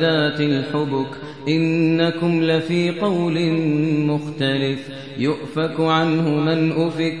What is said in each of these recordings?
ذات الحبك إنكم لفي قول مختلف يؤفك عنه من أفك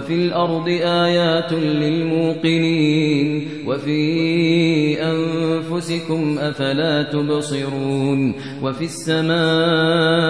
وفي الأرض آيات للموقنين وفي أنفسكم أفلا تبصرون وفي السماء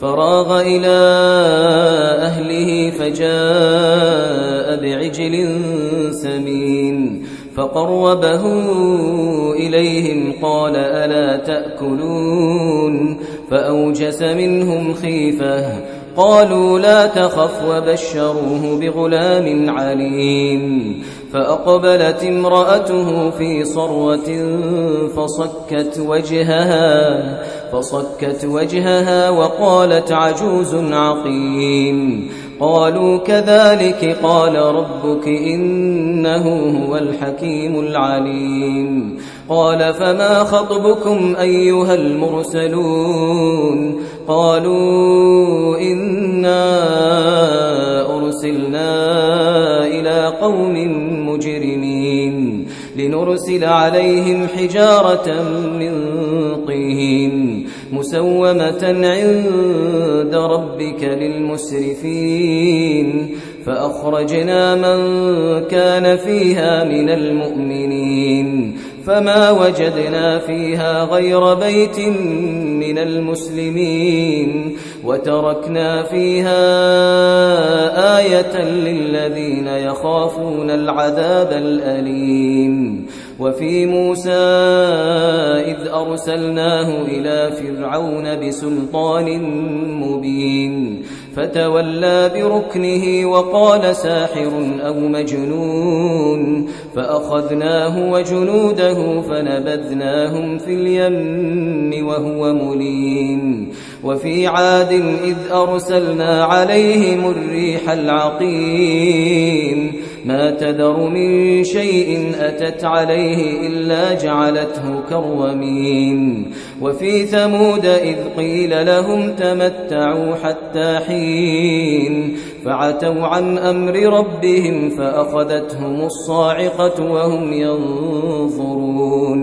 فراغ إلى أهله فجاء بعجل سمين. فقربه إليهم قال ألا تأكلون؟ فأوجس منهم خيفة. قالوا لا تخف وبشروه بغلام عليم. فأقبلت امرأته في صروة فصكت وجهها. فصكت وجهها وقالت عجوز عقيم. قالوا كذلك قال ربك إنه هو الحكيم العليم. قال فما خطبكم أيها المرسلون؟ قالوا إنا أرسلنا إلى قوم مجرمين لنرسل عليهم حجارة من طين مسومة عند ربك للمسرفين. فأخرجنا من كان فيها من المؤمنين. فما وجدنا فيها غير بيت من المسلمين وتركنا فيها آية للذين يخافون العذاب الأليم. وفي موسى إذ أرسلناه إلى فرعون بسلطان مبين. فتولى بركنه وقال ساحر أو مجنون فأخذناه وجنوده فنبذناهم في اليم وهو مليم وفي عاد إذ أرسلنا عليهم الريح العقيم ما تذر من شيء أتت عليه إلا جعلته كرومين وفي ثمود إذ قيل لهم تمتعوا حتى حين. فعتوا عن أمر ربهم فأخذتهم الصاعقة وهم ينظرون.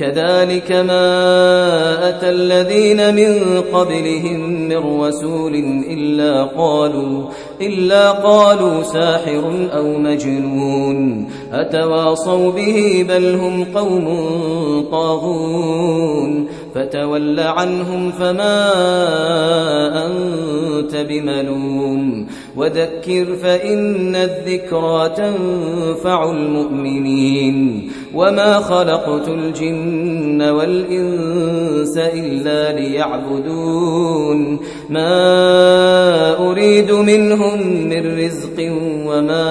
كذلك ما أتى الذين من قبلهم من رسول إلا قالوا إلا قالوا ساحر أو مجنون. أتواصوا به بل هم قوم طاغون. فتول عنهم فما أنت بملوم. وذكر فإن الذكرى تنفع المؤمنين. وما خلقت الجن والإنس إلا ليعبدون. ما أريد منهم من رزق وما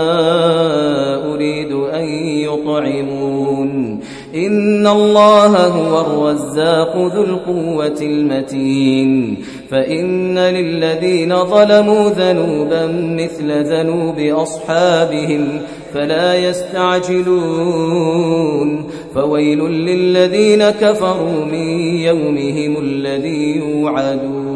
أريد أن يطعمون. إن الله هو الرزاق ذو القوة المتين. فإن للذين ظلموا ذنوبا مثل ذنوب أصحابهم فلا يستعجلون. فويل للذين كفروا من يومهم الذي يوعدون.